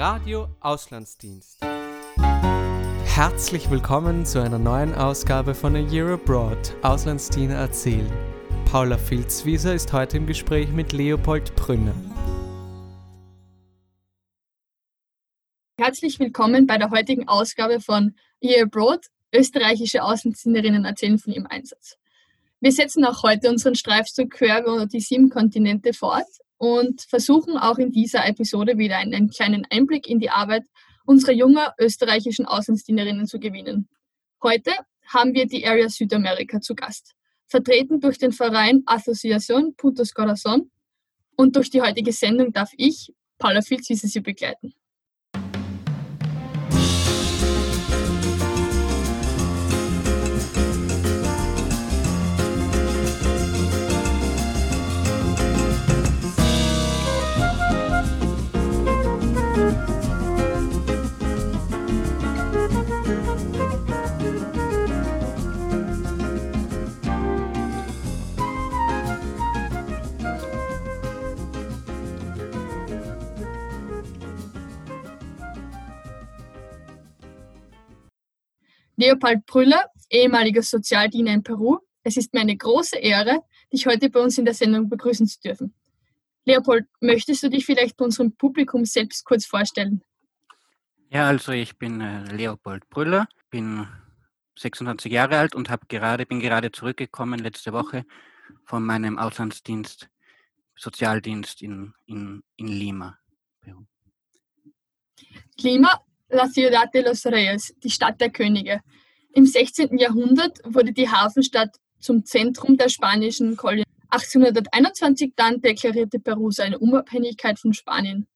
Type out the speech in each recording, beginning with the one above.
Radio Auslandsdienst. Herzlich willkommen zu einer neuen Ausgabe von A Year Abroad, Auslandsdiener erzählen. Paula Filzwieser ist heute im Gespräch mit Leopold Brünner. Herzlich willkommen bei der heutigen Ausgabe von Year Abroad, österreichische Außendienerinnen erzählen von ihrem Einsatz. Wir setzen auch heute unseren Streifzug quer über die sieben Kontinente fort und versuchen auch in dieser Episode wieder einen kleinen Einblick in die Arbeit unserer jungen österreichischen Auslandsdienerinnen zu gewinnen. Heute haben wir die Area Südamerika zu Gast, vertreten durch den Verein Asociación Puntos Corazón und durch die heutige Sendung darf ich, Paula Filzwiese, Sie begleiten. Leopold Brüller, ehemaliger Sozialdiener in Peru. Es ist mir eine große Ehre, dich heute bei uns in der Sendung begrüßen zu dürfen. Leopold, möchtest du dich vielleicht bei unserem Publikum selbst kurz vorstellen? Ja, also ich bin äh, Leopold Brüller, bin 26 Jahre alt und habe gerade, bin gerade zurückgekommen letzte Woche von meinem Auslandsdienst, Sozialdienst in, in, in Lima, Peru. Lima La Ciudad de los Reyes, die Stadt der Könige. Im 16. Jahrhundert wurde die Hafenstadt zum Zentrum der spanischen Kolonie. 1821 dann deklarierte Peru seine Unabhängigkeit von Spanien.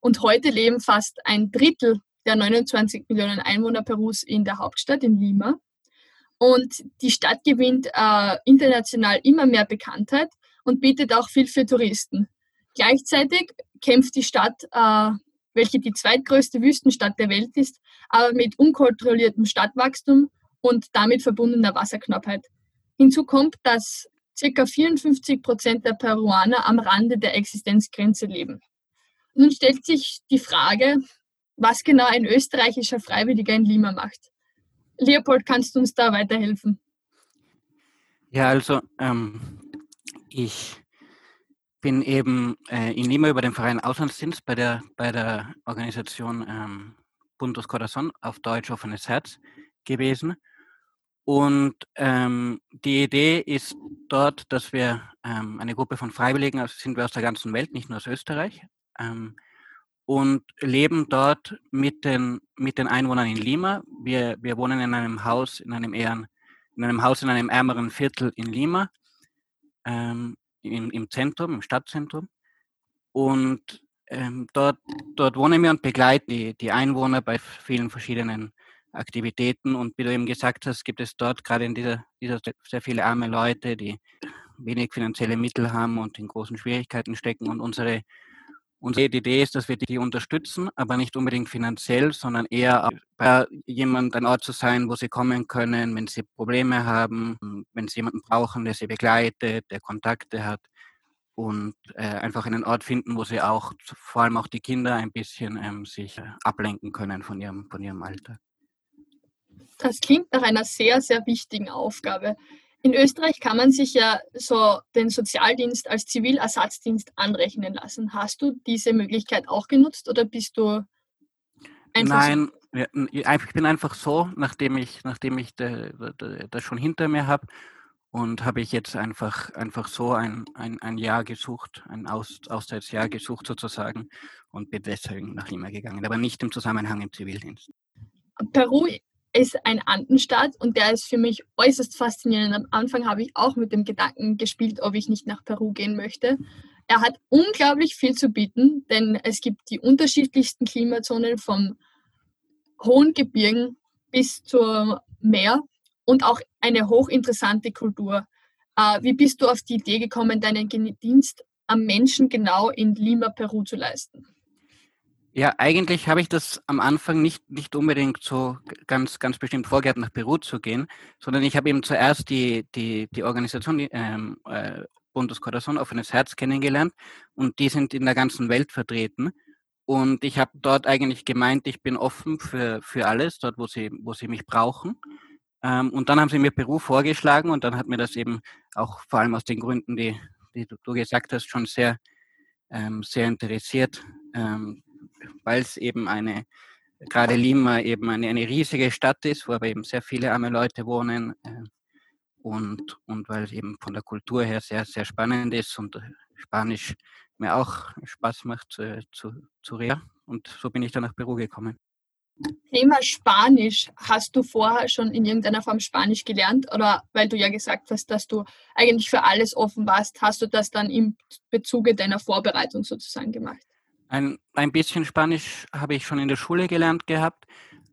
Und heute leben fast ein Drittel der 29 Millionen Einwohner Perus in der Hauptstadt in Lima. Und die Stadt gewinnt äh, international immer mehr Bekanntheit und bietet auch viel für Touristen. Gleichzeitig kämpft die Stadt äh, welche die zweitgrößte Wüstenstadt der Welt ist, aber mit unkontrolliertem Stadtwachstum und damit verbundener Wasserknappheit. Hinzu kommt, dass ca. 54 Prozent der Peruaner am Rande der Existenzgrenze leben. Nun stellt sich die Frage, was genau ein österreichischer Freiwilliger in Lima macht. Leopold, kannst du uns da weiterhelfen? Ja, also ähm, ich bin eben äh, in Lima über den Verein Auslandsdienst bei der, bei der Organisation ähm, Puntos Corazon, auf Deutsch offenes Herz, gewesen. Und ähm, die Idee ist dort, dass wir ähm, eine Gruppe von Freiwilligen, also sind wir aus der ganzen Welt, nicht nur aus Österreich, ähm, und leben dort mit den, mit den Einwohnern in Lima. Wir, wir wohnen in einem Haus, in einem eher, in einem Haus in einem ärmeren Viertel in Lima. Im, im Zentrum, im Stadtzentrum. Und ähm, dort, dort wohnen wir und begleiten die, die Einwohner bei vielen verschiedenen Aktivitäten. Und wie du eben gesagt hast, gibt es dort gerade in dieser, dieser sehr viele arme Leute, die wenig finanzielle Mittel haben und in großen Schwierigkeiten stecken. Und unsere Unsere Idee ist, dass wir die unterstützen, aber nicht unbedingt finanziell, sondern eher bei jemand ein Ort zu sein, wo sie kommen können, wenn sie Probleme haben, wenn sie jemanden brauchen, der sie begleitet, der Kontakte hat und äh, einfach einen Ort finden, wo sie auch, vor allem auch die Kinder, ein bisschen ähm, sich äh, ablenken können von ihrem, von ihrem Alltag. Das klingt nach einer sehr, sehr wichtigen Aufgabe. In Österreich kann man sich ja so den Sozialdienst als Zivilersatzdienst anrechnen lassen. Hast du diese Möglichkeit auch genutzt oder bist du einfach Nein, so? ich bin einfach so, nachdem ich, nachdem ich das schon hinter mir habe und habe ich jetzt einfach, einfach so ein, ein, ein Jahr gesucht, ein Aus, Auszeitsjahr gesucht sozusagen und bin deswegen nach Lima gegangen, aber nicht im Zusammenhang im Zivildienst. Peru ist ein Andenstaat und der ist für mich äußerst faszinierend. Am Anfang habe ich auch mit dem Gedanken gespielt, ob ich nicht nach Peru gehen möchte. Er hat unglaublich viel zu bieten, denn es gibt die unterschiedlichsten Klimazonen vom hohen Gebirgen bis zum Meer und auch eine hochinteressante Kultur. Äh, wie bist du auf die Idee gekommen, deinen Dienst am Menschen genau in Lima, Peru zu leisten? Ja, eigentlich habe ich das am Anfang nicht, nicht unbedingt so ganz, ganz bestimmt vorgehabt, nach Peru zu gehen, sondern ich habe eben zuerst die, die, die Organisation die, ähm, äh, Bundes offenes Herz kennengelernt und die sind in der ganzen Welt vertreten. Und ich habe dort eigentlich gemeint, ich bin offen für, für alles, dort, wo sie, wo sie mich brauchen. Ähm, und dann haben sie mir Peru vorgeschlagen und dann hat mir das eben auch vor allem aus den Gründen, die, die du, du gesagt hast, schon sehr, ähm, sehr interessiert, ähm, weil es eben eine, gerade Lima eben eine, eine riesige Stadt ist, wo aber eben sehr viele arme Leute wohnen äh, und, und weil es eben von der Kultur her sehr, sehr spannend ist und Spanisch mir auch Spaß macht äh, zu, zu reden. Und so bin ich dann nach Peru gekommen. Thema Spanisch. Hast du vorher schon in irgendeiner Form Spanisch gelernt? Oder weil du ja gesagt hast, dass du eigentlich für alles offen warst, hast du das dann im Bezuge deiner Vorbereitung sozusagen gemacht? Ein, ein bisschen Spanisch habe ich schon in der Schule gelernt gehabt,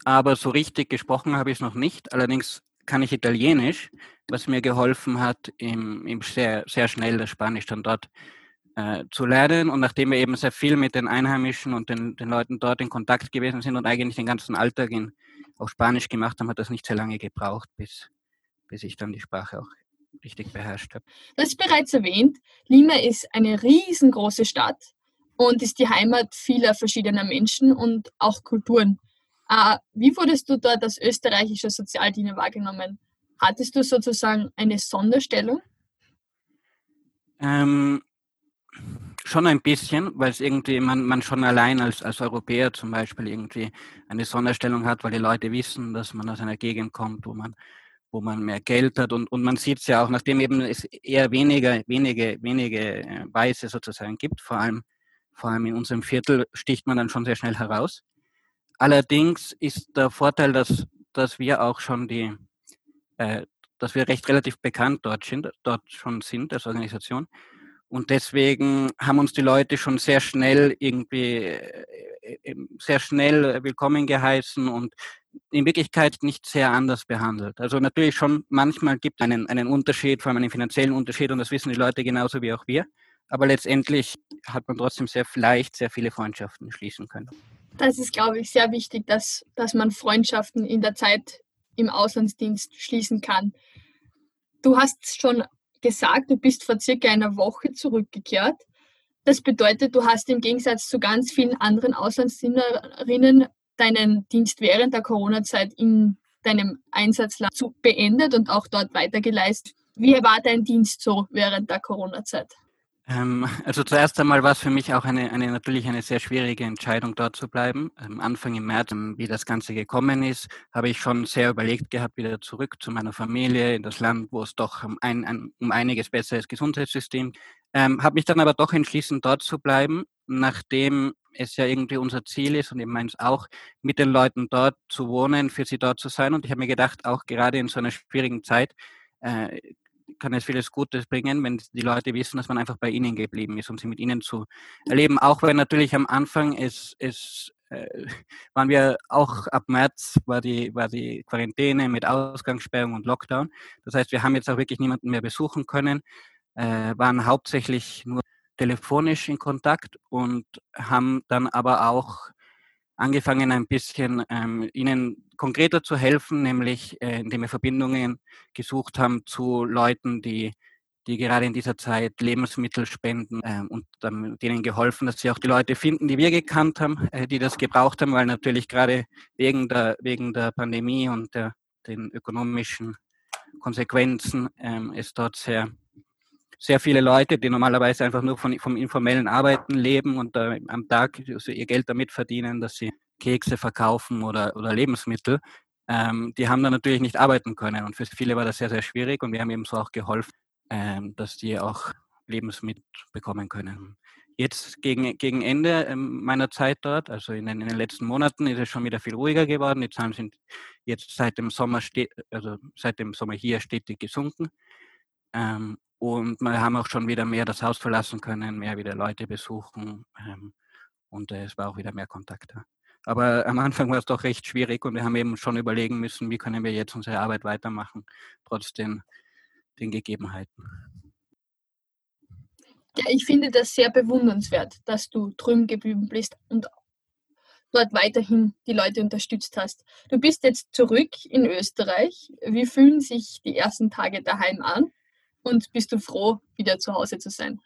aber so richtig gesprochen habe ich es noch nicht. Allerdings kann ich Italienisch, was mir geholfen hat, im, im sehr, sehr schnell das Spanisch dann dort äh, zu lernen. Und nachdem wir eben sehr viel mit den Einheimischen und den, den Leuten dort in Kontakt gewesen sind und eigentlich den ganzen Alltag in, auf Spanisch gemacht haben, hat das nicht sehr lange gebraucht, bis, bis ich dann die Sprache auch richtig beherrscht habe. Das ist bereits erwähnt. Lima ist eine riesengroße Stadt und ist die Heimat vieler verschiedener Menschen und auch Kulturen. Äh, wie wurdest du dort als österreichischer Sozialdiener wahrgenommen? Hattest du sozusagen eine Sonderstellung? Ähm, Schon ein bisschen, weil es irgendwie man, man schon allein als, als Europäer zum Beispiel irgendwie eine Sonderstellung hat, weil die Leute wissen, dass man aus einer Gegend kommt, wo man, wo man mehr Geld hat und, und man sieht es ja auch, nachdem eben es eher weniger, wenige, wenige äh, Weiße sozusagen gibt, vor allem, vor allem in unserem Viertel sticht man dann schon sehr schnell heraus. Allerdings ist der Vorteil, dass, dass wir auch schon die, äh, dass wir recht relativ bekannt dort, sind, dort schon sind als Organisation und deswegen haben uns die Leute schon sehr schnell irgendwie äh, äh, sehr schnell willkommen geheißen und in Wirklichkeit nicht sehr anders behandelt. Also natürlich schon manchmal gibt es einen, einen Unterschied, vor allem einen finanziellen Unterschied und das wissen die Leute genauso wie auch wir. Aber letztendlich hat man trotzdem sehr leicht sehr viele Freundschaften schließen können. Das ist, glaube ich, sehr wichtig, dass, dass man Freundschaften in der Zeit im Auslandsdienst schließen kann. Du hast schon gesagt, du bist vor circa einer Woche zurückgekehrt. Das bedeutet, du hast im Gegensatz zu ganz vielen anderen Auslandsdienerinnen deinen Dienst während der Corona-Zeit in deinem Einsatzland beendet und auch dort weitergeleistet. Wie war dein Dienst so während der Corona-Zeit? Ähm, also zuerst einmal war es für mich auch eine, eine natürlich eine sehr schwierige Entscheidung, dort zu bleiben. Ähm, Anfang im März, ähm, wie das Ganze gekommen ist, habe ich schon sehr überlegt gehabt, wieder zurück zu meiner Familie in das Land, wo es doch um, ein, ein, um einiges besseres Gesundheitssystem. Ähm, habe mich dann aber doch entschlossen, dort zu bleiben, nachdem es ja irgendwie unser Ziel ist und ich meine es auch, mit den Leuten dort zu wohnen, für sie dort zu sein. Und ich habe mir gedacht, auch gerade in so einer schwierigen Zeit, äh, kann es vieles Gutes bringen, wenn die Leute wissen, dass man einfach bei ihnen geblieben ist, um sie mit ihnen zu erleben. Auch wenn natürlich am Anfang es, es äh, waren wir auch ab März war die, war die Quarantäne mit Ausgangssperrung und Lockdown. Das heißt, wir haben jetzt auch wirklich niemanden mehr besuchen können, äh, waren hauptsächlich nur telefonisch in Kontakt und haben dann aber auch angefangen, ein bisschen ähm, ihnen konkreter zu helfen, nämlich äh, indem wir Verbindungen gesucht haben zu Leuten, die, die gerade in dieser Zeit Lebensmittel spenden äh, und dann denen geholfen, dass sie auch die Leute finden, die wir gekannt haben, äh, die das gebraucht haben, weil natürlich gerade wegen der, wegen der Pandemie und der, den ökonomischen Konsequenzen ähm, es dort sehr sehr viele Leute, die normalerweise einfach nur von, vom informellen Arbeiten leben und äh, am Tag also ihr Geld damit verdienen, dass sie Kekse verkaufen oder, oder Lebensmittel, ähm, die haben dann natürlich nicht arbeiten können. Und für viele war das sehr, sehr schwierig und wir haben eben so auch geholfen, ähm, dass die auch Lebensmittel bekommen können. Jetzt gegen, gegen Ende ähm, meiner Zeit dort, also in den, in den, letzten Monaten, ist es schon wieder viel ruhiger geworden. Die Zahlen sind jetzt seit dem Sommer, also seit dem Sommer hier stetig gesunken. Ähm, und wir haben auch schon wieder mehr das Haus verlassen können, mehr wieder Leute besuchen. Ähm, und äh, es war auch wieder mehr Kontakt da. Aber am Anfang war es doch recht schwierig und wir haben eben schon überlegen müssen, wie können wir jetzt unsere Arbeit weitermachen, trotz den, den Gegebenheiten. Ja, ich finde das sehr bewundernswert, dass du drüben geblieben bist und dort weiterhin die Leute unterstützt hast. Du bist jetzt zurück in Österreich. Wie fühlen sich die ersten Tage daheim an? Und bist du froh, wieder zu Hause zu sein?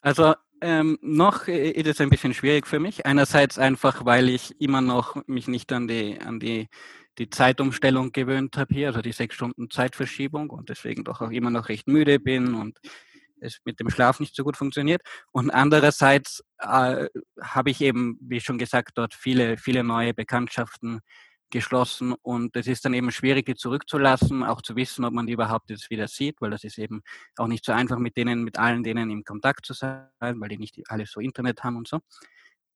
Also ähm, noch ist es ein bisschen schwierig für mich. Einerseits einfach, weil ich immer noch mich nicht an die, an die, die Zeitumstellung gewöhnt habe hier, also die sechs Stunden Zeitverschiebung und deswegen doch auch immer noch recht müde bin und es mit dem Schlaf nicht so gut funktioniert. Und andererseits äh, habe ich eben, wie schon gesagt, dort viele, viele neue Bekanntschaften geschlossen und es ist dann eben schwierig, die zurückzulassen, auch zu wissen, ob man die überhaupt jetzt wieder sieht, weil das ist eben auch nicht so einfach, mit denen, mit allen denen im Kontakt zu sein, weil die nicht alle so Internet haben und so.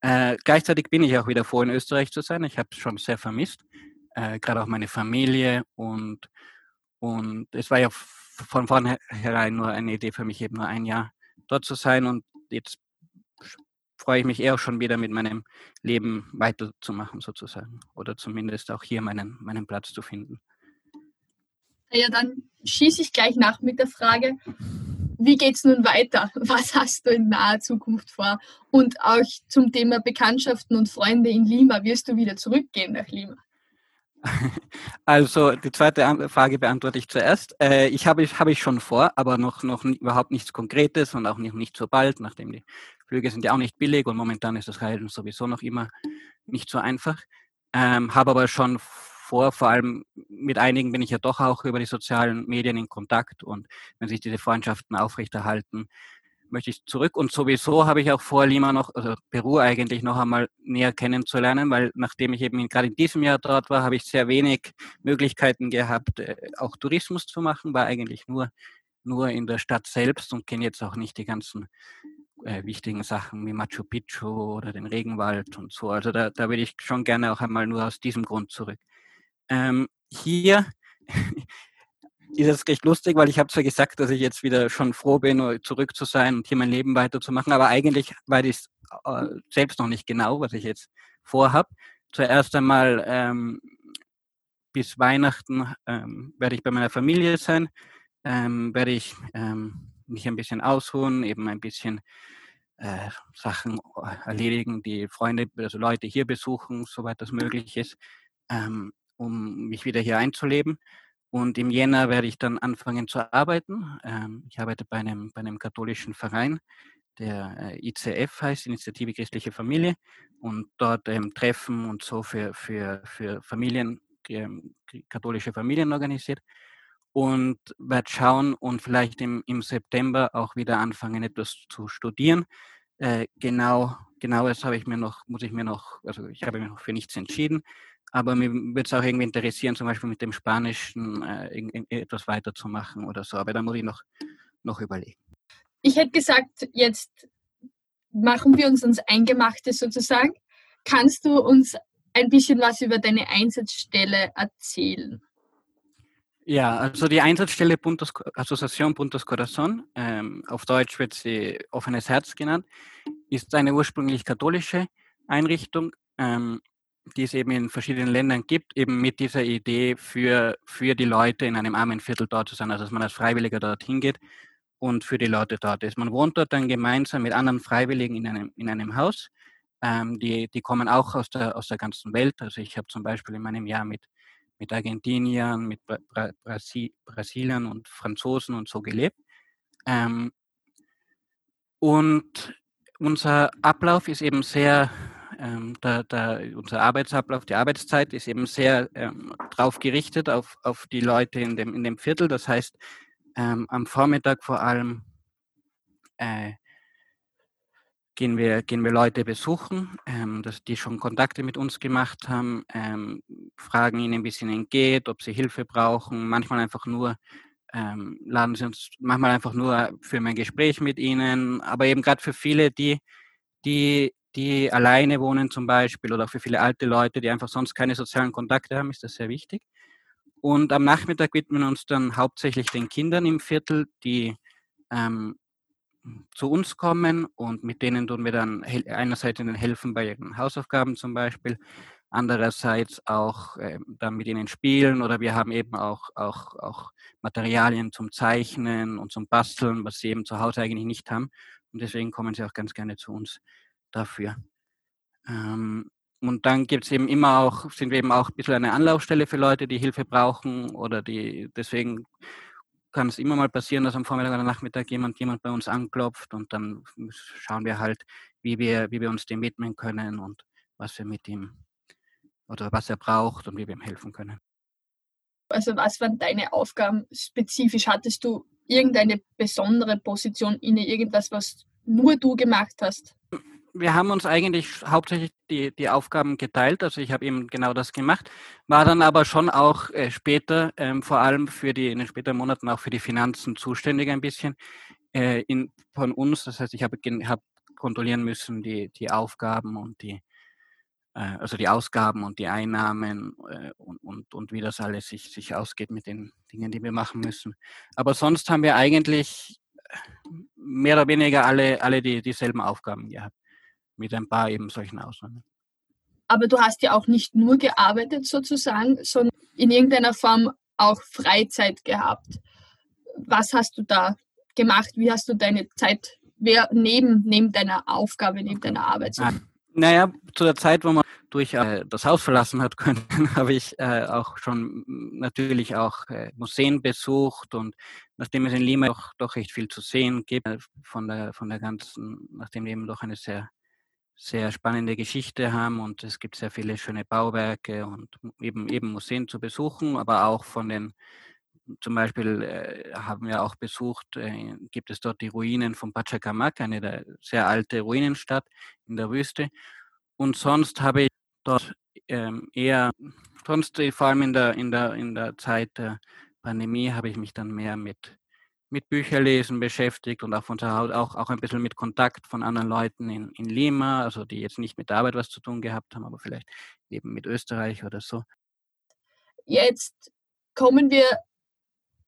Äh, gleichzeitig bin ich auch wieder froh, in Österreich zu sein. Ich habe es schon sehr vermisst, äh, gerade auch meine Familie und, und es war ja von vornherein nur eine Idee für mich, eben nur ein Jahr dort zu sein und jetzt freue ich mich eher schon wieder mit meinem Leben weiterzumachen sozusagen oder zumindest auch hier meinen, meinen Platz zu finden. Ja, dann schieße ich gleich nach mit der Frage, wie geht es nun weiter? Was hast du in naher Zukunft vor? Und auch zum Thema Bekanntschaften und Freunde in Lima, wirst du wieder zurückgehen nach Lima? Also die zweite Frage beantworte ich zuerst. Äh, ich habe habe ich schon vor, aber noch noch überhaupt nichts Konkretes und auch nicht, nicht so bald, nachdem die Flüge sind ja auch nicht billig und momentan ist das Reisen sowieso noch immer nicht so einfach. Ähm, habe aber schon vor, vor allem mit einigen bin ich ja doch auch über die sozialen Medien in Kontakt und wenn sich diese Freundschaften aufrechterhalten, möchte ich zurück. Und sowieso habe ich auch vor, Lima noch, also Peru eigentlich noch einmal näher kennenzulernen, weil nachdem ich eben gerade in diesem Jahr dort war, habe ich sehr wenig Möglichkeiten gehabt, äh, auch Tourismus zu machen, war eigentlich nur, nur in der Stadt selbst und kenne jetzt auch nicht die ganzen äh, wichtigen Sachen wie Machu Picchu oder den Regenwald und so. Also da, da würde ich schon gerne auch einmal nur aus diesem Grund zurück. Ähm, hier ist es recht lustig, weil ich habe zwar gesagt, dass ich jetzt wieder schon froh bin, zurück zu sein und hier mein Leben weiterzumachen, aber eigentlich weiß ich äh, selbst noch nicht genau, was ich jetzt vorhab. Zuerst einmal ähm, bis Weihnachten ähm, werde ich bei meiner Familie sein, ähm, werde ich ähm, mich ein bisschen ausruhen, eben ein bisschen äh, Sachen erledigen, die Freunde, also Leute hier besuchen, soweit das möglich ist, ähm, um mich wieder hier einzuleben. Und im Jänner werde ich dann anfangen zu arbeiten. Ähm, ich arbeite bei einem, bei einem katholischen Verein, der äh, ICF heißt, Initiative Christliche Familie, und dort ähm, Treffen und so für, für, für Familien, ähm, katholische Familien organisiert. Und werde schauen und vielleicht im, im September auch wieder anfangen, etwas zu studieren. Äh, genau, genaues habe ich mir noch, muss ich mir noch, also ich habe mich noch für nichts entschieden. Aber mir würde es auch irgendwie interessieren, zum Beispiel mit dem Spanischen äh, etwas weiterzumachen oder so. Aber da muss ich noch, noch überlegen. Ich hätte gesagt, jetzt machen wir uns ans Eingemachte sozusagen. Kannst du uns ein bisschen was über deine Einsatzstelle erzählen? Ja, also die Einsatzstelle Puntos, Associación Puntos Corazón, ähm, auf Deutsch wird sie Offenes Herz genannt, ist eine ursprünglich katholische Einrichtung, ähm, die es eben in verschiedenen Ländern gibt, eben mit dieser Idee für, für die Leute in einem armen Viertel dort zu sein, also dass man als Freiwilliger dorthin geht und für die Leute dort ist. Man wohnt dort dann gemeinsam mit anderen Freiwilligen in einem, in einem Haus. Ähm, die, die kommen auch aus der, aus der ganzen Welt. Also ich habe zum Beispiel in meinem Jahr mit, mit Argentiniern, mit Bra Brasi Brasiliern und Franzosen und so gelebt. Ähm, und unser Ablauf ist eben sehr ähm, da, da, unser Arbeitsablauf, die Arbeitszeit ist eben sehr ähm, drauf gerichtet auf, auf die Leute in dem, in dem Viertel. Das heißt, ähm, am Vormittag vor allem äh, gehen, wir, gehen wir Leute besuchen, ähm, dass die schon Kontakte mit uns gemacht haben, ähm, fragen ihnen, wie es ihnen geht, ob sie Hilfe brauchen, manchmal einfach nur ähm, laden sie uns manchmal einfach nur für mein Gespräch mit ihnen, aber eben gerade für viele, die, die die alleine wohnen zum Beispiel oder für viele alte Leute, die einfach sonst keine sozialen Kontakte haben, ist das sehr wichtig. Und am Nachmittag widmen wir uns dann hauptsächlich den Kindern im Viertel, die ähm, zu uns kommen und mit denen tun wir dann einerseits ihnen helfen bei ihren Hausaufgaben zum Beispiel, andererseits auch äh, dann mit ihnen spielen oder wir haben eben auch, auch, auch Materialien zum Zeichnen und zum Basteln, was sie eben zu Hause eigentlich nicht haben. Und deswegen kommen sie auch ganz gerne zu uns dafür. Ähm, und dann gibt es eben immer auch, sind wir eben auch ein bisschen eine Anlaufstelle für Leute, die Hilfe brauchen oder die deswegen kann es immer mal passieren, dass am Vormittag oder Nachmittag jemand, jemand bei uns anklopft und dann schauen wir halt, wie wir, wie wir uns dem widmen können und was wir mit ihm oder was er braucht und wie wir ihm helfen können. Also was waren deine Aufgaben spezifisch? Hattest du irgendeine besondere Position inne, irgendwas, was nur du gemacht hast? Wir haben uns eigentlich hauptsächlich die, die Aufgaben geteilt. Also ich habe eben genau das gemacht, war dann aber schon auch äh, später, ähm, vor allem für die in den späteren Monaten auch für die Finanzen zuständig ein bisschen äh, in, von uns. Das heißt, ich habe hab kontrollieren müssen die, die Aufgaben und die äh, also die Ausgaben und die Einnahmen äh, und, und, und wie das alles sich, sich ausgeht mit den Dingen, die wir machen müssen. Aber sonst haben wir eigentlich mehr oder weniger alle, alle die, dieselben Aufgaben gehabt mit ein paar eben solchen Ausnahmen. Aber du hast ja auch nicht nur gearbeitet sozusagen, sondern in irgendeiner Form auch Freizeit gehabt. Was hast du da gemacht? Wie hast du deine Zeit wer, neben, neben deiner Aufgabe, neben deiner Arbeit? Ah, naja, zu der Zeit, wo man durch äh, das Haus verlassen hat können, habe ich äh, auch schon natürlich auch äh, Museen besucht und nachdem es in Lima doch, doch recht viel zu sehen gibt, äh, von der, von der ganzen, nachdem eben doch eine sehr sehr spannende Geschichte haben und es gibt sehr viele schöne Bauwerke und eben, eben Museen zu besuchen, aber auch von den, zum Beispiel äh, haben wir auch besucht, äh, gibt es dort die Ruinen von Pachacamac, eine sehr alte Ruinenstadt in der Wüste. Und sonst habe ich dort ähm, eher, sonst äh, vor allem in der, in, der, in der Zeit der Pandemie habe ich mich dann mehr mit mit Bücherlesen beschäftigt und auch von auch, auch ein bisschen mit Kontakt von anderen Leuten in, in Lima, also die jetzt nicht mit der Arbeit was zu tun gehabt haben, aber vielleicht eben mit Österreich oder so. Jetzt kommen wir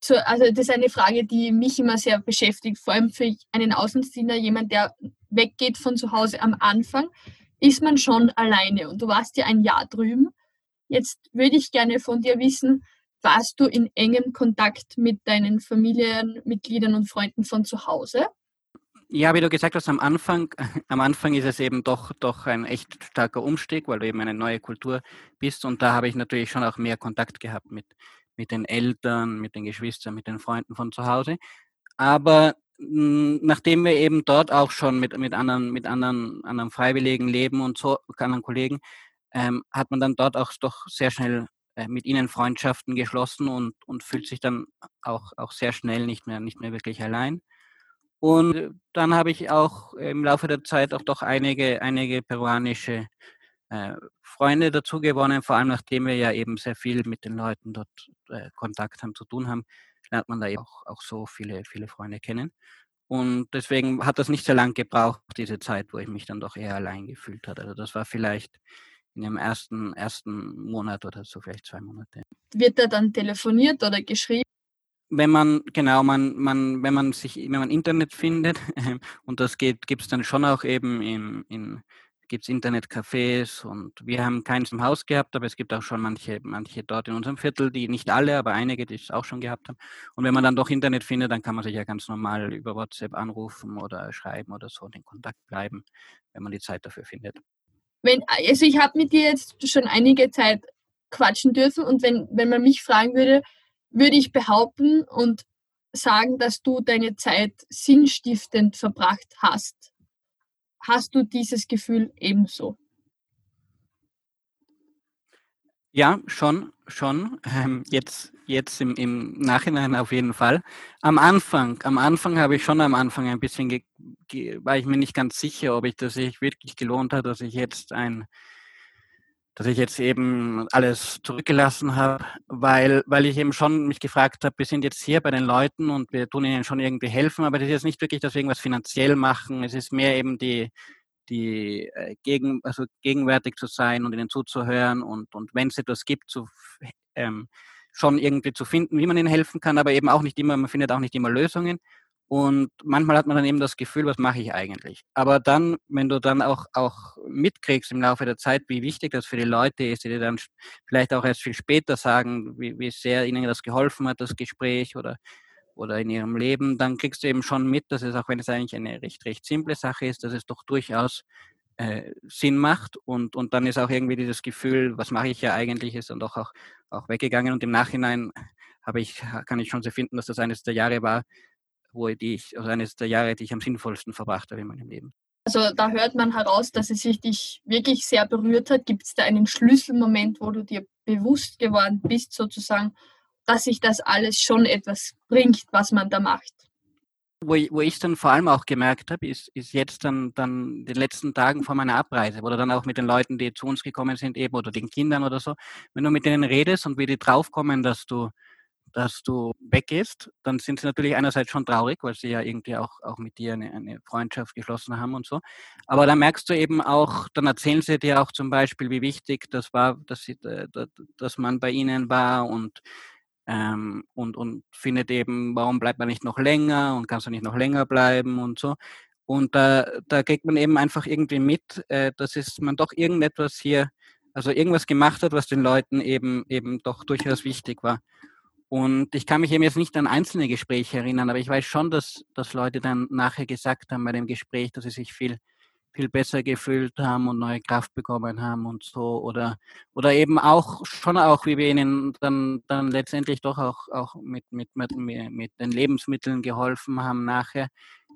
zu, also das ist eine Frage, die mich immer sehr beschäftigt, vor allem für einen Außenstehender, jemand, der weggeht von zu Hause am Anfang, ist man schon alleine und du warst ja ein Jahr drüben. Jetzt würde ich gerne von dir wissen, warst du in engem Kontakt mit deinen Familienmitgliedern und Freunden von zu Hause? Ja, wie du gesagt hast, am Anfang, am Anfang ist es eben doch, doch ein echt starker Umstieg, weil du eben eine neue Kultur bist. Und da habe ich natürlich schon auch mehr Kontakt gehabt mit, mit den Eltern, mit den Geschwistern, mit den Freunden von zu Hause. Aber hm, nachdem wir eben dort auch schon mit, mit anderen, mit anderen, anderen Freiwilligen leben und so, anderen Kollegen, ähm, hat man dann dort auch doch sehr schnell mit ihnen Freundschaften geschlossen und, und fühlt sich dann auch, auch sehr schnell nicht mehr, nicht mehr wirklich allein. Und äh, dann habe ich auch im Laufe der Zeit auch doch einige, einige peruanische äh, Freunde dazu gewonnen, vor allem nachdem wir ja eben sehr viel mit den Leuten dort äh, Kontakt haben, zu tun haben, lernt man da auch, auch so viele, viele Freunde kennen. Und deswegen hat das nicht sehr lang gebraucht, diese Zeit, wo ich mich dann doch eher allein gefühlt habe. Also das war vielleicht in dem ersten, ersten Monat oder so, vielleicht zwei Monate. Wird da dann telefoniert oder geschrieben? Wenn man, genau, man, man, wenn man sich, wenn man Internet findet, und das geht, gibt es dann schon auch eben im, in, gibt es Internetcafés und wir haben keins im Haus gehabt, aber es gibt auch schon manche, manche dort in unserem Viertel, die nicht alle, aber einige, die es auch schon gehabt haben. Und wenn man dann doch Internet findet, dann kann man sich ja ganz normal über WhatsApp anrufen oder schreiben oder so und in Kontakt bleiben, wenn man die Zeit dafür findet wenn, also ich habe mit dir jetzt schon einige Zeit quatschen dürfen und wenn, wenn man mich fragen würde, würde ich behaupten und sagen, dass du deine Zeit sinnstiftend verbracht hast. Hast du dieses Gefühl ebenso? Ja, schon, schon. Ähm, jetzt, jetzt im, im Nachhinein auf jeden Fall. Am Anfang, am Anfang habe ich schon am Anfang ein bisschen, ge, ge, war ich mir nicht ganz sicher, ob ich das sich wirklich gelohnt hat, dass ich jetzt ein, dass ich jetzt eben alles zurückgelassen habe, weil, weil ich eben schon mich gefragt habe, wir sind jetzt hier bei den Leuten und wir tun ihnen schon irgendwie helfen, aber das ist jetzt nicht wirklich, dass wir irgendwas finanziell machen. Es ist mehr eben die, die äh, gegen, also gegenwärtig zu sein und ihnen zuzuhören und, und wenn es etwas gibt, zu, ähm, schon irgendwie zu finden, wie man ihnen helfen kann, aber eben auch nicht immer, man findet auch nicht immer Lösungen. Und manchmal hat man dann eben das Gefühl, was mache ich eigentlich? Aber dann, wenn du dann auch, auch mitkriegst im Laufe der Zeit, wie wichtig das für die Leute ist, die dir dann vielleicht auch erst viel später sagen, wie, wie sehr ihnen das geholfen hat, das Gespräch oder oder in ihrem Leben, dann kriegst du eben schon mit, dass es, auch wenn es eigentlich eine recht, recht simple Sache ist, dass es doch durchaus äh, Sinn macht und, und dann ist auch irgendwie dieses Gefühl, was mache ich ja eigentlich, ist dann doch auch, auch weggegangen und im Nachhinein habe ich, kann ich schon sehr finden, dass das eines der Jahre war, wo ich, also eines der Jahre, die ich am sinnvollsten verbracht habe in meinem Leben. Also da hört man heraus, dass es sich dich wirklich sehr berührt hat. Gibt es da einen Schlüsselmoment, wo du dir bewusst geworden bist, sozusagen, dass sich das alles schon etwas bringt, was man da macht? Wo ich, wo ich dann vor allem auch gemerkt habe, ist, ist jetzt dann, dann den letzten Tagen vor meiner Abreise, oder dann auch mit den Leuten, die zu uns gekommen sind, eben oder den Kindern oder so, wenn du mit denen redest und wie die draufkommen, dass du dass du weggehst, dann sind sie natürlich einerseits schon traurig, weil sie ja irgendwie auch, auch mit dir eine, eine Freundschaft geschlossen haben und so. Aber dann merkst du eben auch, dann erzählen sie dir auch zum Beispiel, wie wichtig das war, dass, sie, äh, dass man bei ihnen war und, ähm, und, und findet eben, warum bleibt man nicht noch länger und kannst du nicht noch länger bleiben und so. Und da, da kriegt man eben einfach irgendwie mit, äh, dass es man doch irgendetwas hier, also irgendwas gemacht hat, was den Leuten eben, eben doch durchaus wichtig war. Und ich kann mich eben jetzt nicht an einzelne Gespräche erinnern, aber ich weiß schon, dass, dass Leute dann nachher gesagt haben bei dem Gespräch, dass sie sich viel, viel besser gefühlt haben und neue Kraft bekommen haben und so. Oder, oder eben auch schon auch, wie wir ihnen dann, dann letztendlich doch auch, auch mit, mit, mit, mit den Lebensmitteln geholfen haben nachher,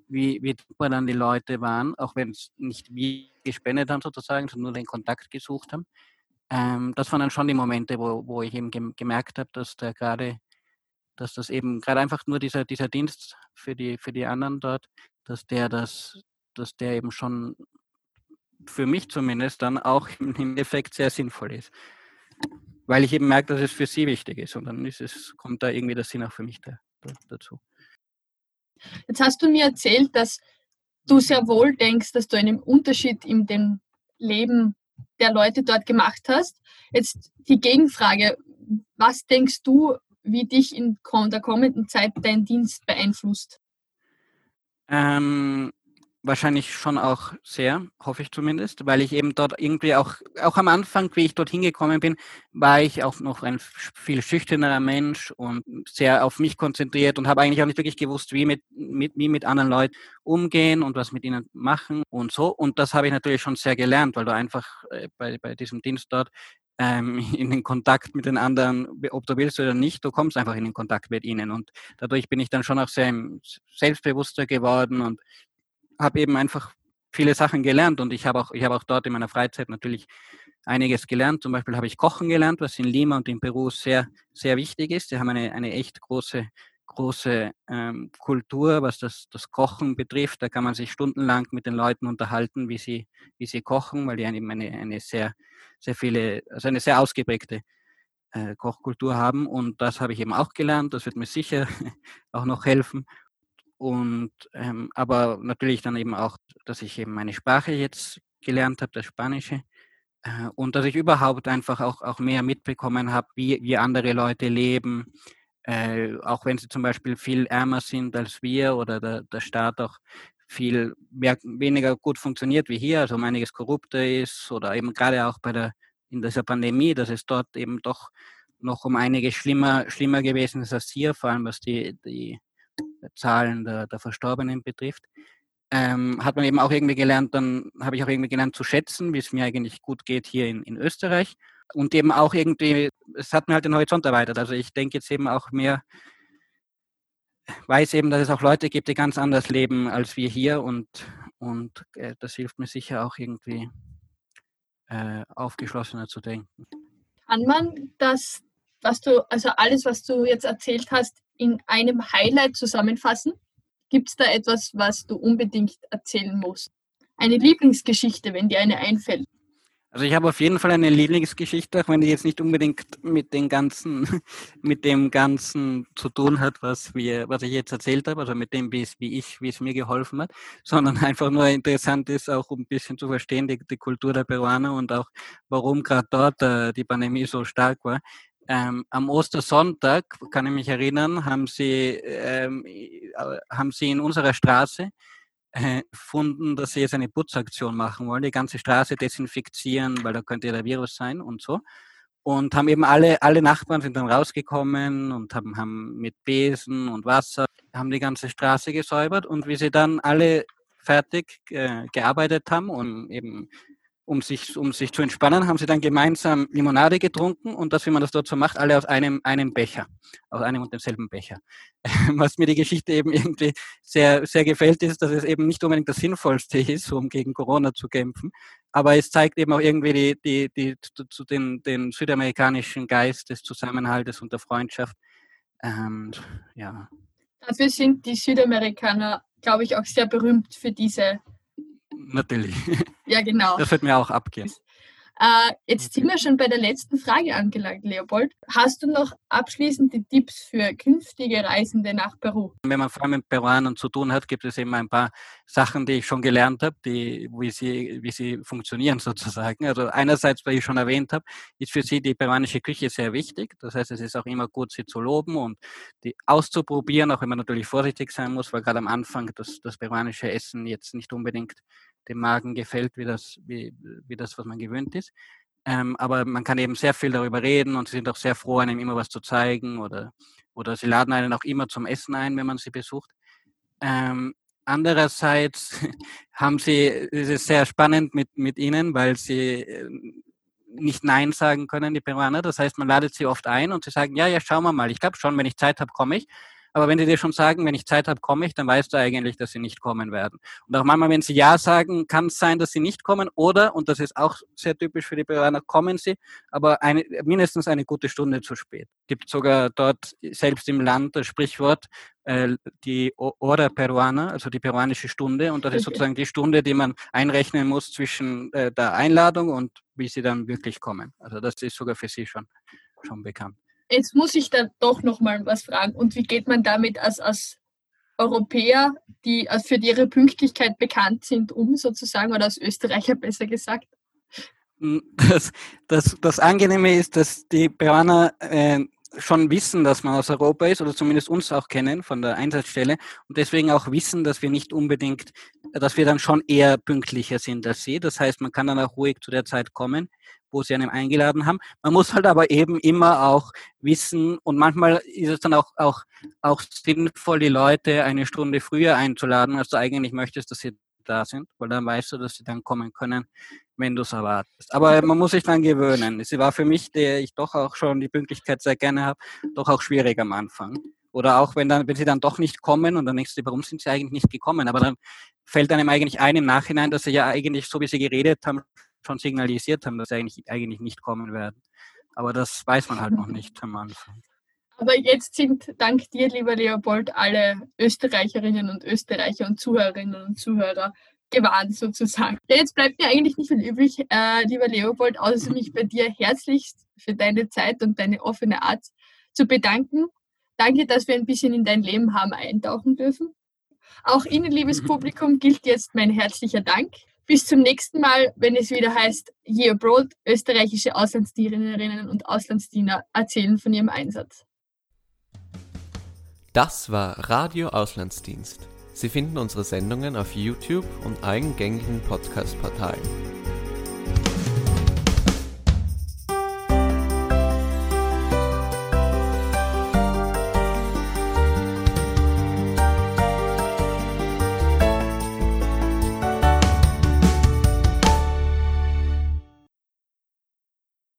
wie, wie dann die Leute waren, auch wenn es nicht wir gespendet haben sozusagen, sondern nur den Kontakt gesucht haben ähm, das waren dann schon die Momente, wo, wo ich eben gemerkt habe, dass der gerade, dass das eben gerade einfach nur dieser, dieser Dienst für die, für die anderen dort, dass der das, dass der eben schon für mich zumindest dann auch im Effekt sehr sinnvoll ist. Weil ich eben merke, dass es für sie wichtig ist und dann ist es, kommt da irgendwie der Sinn auch für mich da, da, dazu. Jetzt hast du mir erzählt, dass du sehr wohl denkst, dass du einen Unterschied in dem Leben der Leute dort gemacht hast. Jetzt die Gegenfrage, was denkst du, wie dich in der kommenden Zeit dein Dienst beeinflusst? Ähm, Wahrscheinlich schon auch sehr, hoffe ich zumindest, weil ich eben dort irgendwie auch, auch am Anfang, wie ich dort hingekommen bin, war ich auch noch ein viel schüchternerer Mensch und sehr auf mich konzentriert und habe eigentlich auch nicht wirklich gewusst, wie mit, mit, wie mit anderen Leuten umgehen und was mit ihnen machen und so. Und das habe ich natürlich schon sehr gelernt, weil du einfach äh, bei, bei diesem Dienst dort ähm, in den Kontakt mit den anderen, ob du willst oder nicht, du kommst einfach in den Kontakt mit ihnen. Und dadurch bin ich dann schon auch sehr selbstbewusster geworden und habe eben einfach viele Sachen gelernt und ich habe auch, ich auch dort in meiner Freizeit natürlich einiges gelernt. Zum Beispiel habe ich Kochen gelernt, was in Lima und in Peru sehr, sehr wichtig ist. Die haben eine, eine echt große, große ähm, Kultur, was das, das Kochen betrifft. Da kann man sich stundenlang mit den Leuten unterhalten, wie sie, wie sie kochen, weil die eine, eine, eine sehr, sehr viele, also eine sehr ausgeprägte äh, Kochkultur haben. Und das habe ich eben auch gelernt. Das wird mir sicher auch noch helfen. Und ähm, aber natürlich dann eben auch, dass ich eben meine Sprache jetzt gelernt habe, das Spanische. Äh, und dass ich überhaupt einfach auch, auch mehr mitbekommen habe, wie, wie andere Leute leben, äh, auch wenn sie zum Beispiel viel ärmer sind als wir oder der, der Staat auch viel mehr, weniger gut funktioniert wie hier, also um einiges korrupter ist oder eben gerade auch bei der in dieser Pandemie, dass es dort eben doch noch um einiges schlimmer, schlimmer gewesen ist als hier, vor allem was die, die Zahlen der, der Verstorbenen betrifft, ähm, hat man eben auch irgendwie gelernt, dann habe ich auch irgendwie gelernt zu schätzen, wie es mir eigentlich gut geht hier in, in Österreich. Und eben auch irgendwie, es hat mir halt den Horizont erweitert. Also ich denke jetzt eben auch mehr, weiß eben, dass es auch Leute gibt, die ganz anders leben als wir hier und, und äh, das hilft mir sicher auch irgendwie äh, aufgeschlossener zu denken. Kann man das, was du, also alles, was du jetzt erzählt hast, in einem Highlight zusammenfassen? Gibt es da etwas, was du unbedingt erzählen musst? Eine Lieblingsgeschichte, wenn dir eine einfällt? Also ich habe auf jeden Fall eine Lieblingsgeschichte, auch wenn die jetzt nicht unbedingt mit den ganzen, mit dem Ganzen zu tun hat, was wir, was ich jetzt erzählt habe, also mit dem, wie es, wie ich, wie es mir geholfen hat, sondern einfach nur interessant ist, auch um ein bisschen zu verstehen, die, die Kultur der Peruaner und auch warum gerade dort äh, die Pandemie so stark war. Ähm, am Ostersonntag, kann ich mich erinnern, haben sie, ähm, äh, haben sie in unserer Straße äh, gefunden, dass sie jetzt eine Putzaktion machen wollen, die ganze Straße desinfizieren, weil da könnte der Virus sein und so. Und haben eben alle, alle Nachbarn sind dann rausgekommen und haben, haben mit Besen und Wasser, haben die ganze Straße gesäubert und wie sie dann alle fertig äh, gearbeitet haben und eben um sich, um sich zu entspannen, haben sie dann gemeinsam Limonade getrunken und das, wie man das dort so macht, alle aus einem, einem Becher, aus einem und demselben Becher. Was mir die Geschichte eben irgendwie sehr, sehr gefällt, ist, dass es eben nicht unbedingt das Sinnvollste ist, um gegen Corona zu kämpfen, aber es zeigt eben auch irgendwie die, die, die, zu den, den südamerikanischen Geist des Zusammenhaltes und der Freundschaft. Und, ja. Dafür sind die Südamerikaner, glaube ich, auch sehr berühmt für diese Natürlich. Ja, genau. Das wird mir auch abgehen. Äh, jetzt sind wir schon bei der letzten Frage angelangt, Leopold. Hast du noch abschließende Tipps für künftige Reisende nach Peru? Wenn man vor allem mit Peruanern zu tun hat, gibt es eben ein paar Sachen, die ich schon gelernt habe, die, wie, sie, wie sie funktionieren sozusagen. Also einerseits, weil ich schon erwähnt habe, ist für sie die peruanische Küche sehr wichtig. Das heißt, es ist auch immer gut, sie zu loben und die auszuprobieren, auch wenn man natürlich vorsichtig sein muss, weil gerade am Anfang das, das peruanische Essen jetzt nicht unbedingt dem Magen gefällt, wie das, wie, wie das, was man gewöhnt ist. Ähm, aber man kann eben sehr viel darüber reden und sie sind auch sehr froh, einem immer was zu zeigen oder, oder sie laden einen auch immer zum Essen ein, wenn man sie besucht. Ähm, andererseits haben sie, es ist sehr spannend mit, mit ihnen, weil sie äh, nicht Nein sagen können, die Peruaner. Das heißt, man ladet sie oft ein und sie sagen, ja, ja, schauen wir mal. Ich glaube schon, wenn ich Zeit habe, komme ich. Aber wenn die dir schon sagen, wenn ich Zeit habe, komme ich, dann weißt du eigentlich, dass sie nicht kommen werden. Und auch manchmal, wenn sie Ja sagen, kann es sein, dass sie nicht kommen. Oder, und das ist auch sehr typisch für die Peruaner, kommen sie, aber eine, mindestens eine gute Stunde zu spät. Gibt sogar dort selbst im Land das Sprichwort, äh, die Hora Peruana, also die peruanische Stunde. Und das ist sozusagen die Stunde, die man einrechnen muss zwischen äh, der Einladung und wie sie dann wirklich kommen. Also das ist sogar für sie schon, schon bekannt jetzt muss ich da doch noch mal was fragen. Und wie geht man damit als, als Europäer, die für ihre Pünktlichkeit bekannt sind, um sozusagen, oder als Österreicher besser gesagt? Hm, das, das, das Angenehme ist, dass die Peruaner äh, schon wissen, dass man aus Europa ist oder zumindest uns auch kennen von der Einsatzstelle und deswegen auch wissen, dass wir nicht unbedingt, dass wir dann schon eher pünktlicher sind als sie. Das heißt, man kann dann auch ruhig zu der Zeit kommen wo sie einen eingeladen haben. Man muss halt aber eben immer auch wissen und manchmal ist es dann auch, auch, auch sinnvoll, die Leute eine Stunde früher einzuladen, als du eigentlich möchtest, dass sie da sind, weil dann weißt du, dass sie dann kommen können, wenn du es erwartest. Aber man muss sich dann gewöhnen. Sie war für mich, der ich doch auch schon die Pünktlichkeit sehr gerne habe, doch auch schwierig am Anfang. Oder auch wenn dann, wenn sie dann doch nicht kommen und dann denkst du, warum sind sie eigentlich nicht gekommen? Aber dann fällt einem eigentlich ein im Nachhinein, dass sie ja eigentlich, so wie sie geredet haben, schon signalisiert haben, dass sie eigentlich, eigentlich nicht kommen werden. Aber das weiß man halt noch nicht am Anfang. Aber jetzt sind dank dir, lieber Leopold, alle Österreicherinnen und Österreicher und Zuhörerinnen und Zuhörer gewarnt sozusagen. Ja, jetzt bleibt mir eigentlich nicht viel übrig, äh, lieber Leopold, außer mich bei dir herzlichst für deine Zeit und deine offene Art zu bedanken. Danke, dass wir ein bisschen in dein Leben haben eintauchen dürfen. Auch Ihnen, liebes Publikum, gilt jetzt mein herzlicher Dank. Bis zum nächsten Mal, wenn es wieder heißt Year Abroad, österreichische Auslandsdienerinnen und Auslandsdiener erzählen von ihrem Einsatz. Das war Radio Auslandsdienst. Sie finden unsere Sendungen auf YouTube und allen gängigen Podcast-Portalen.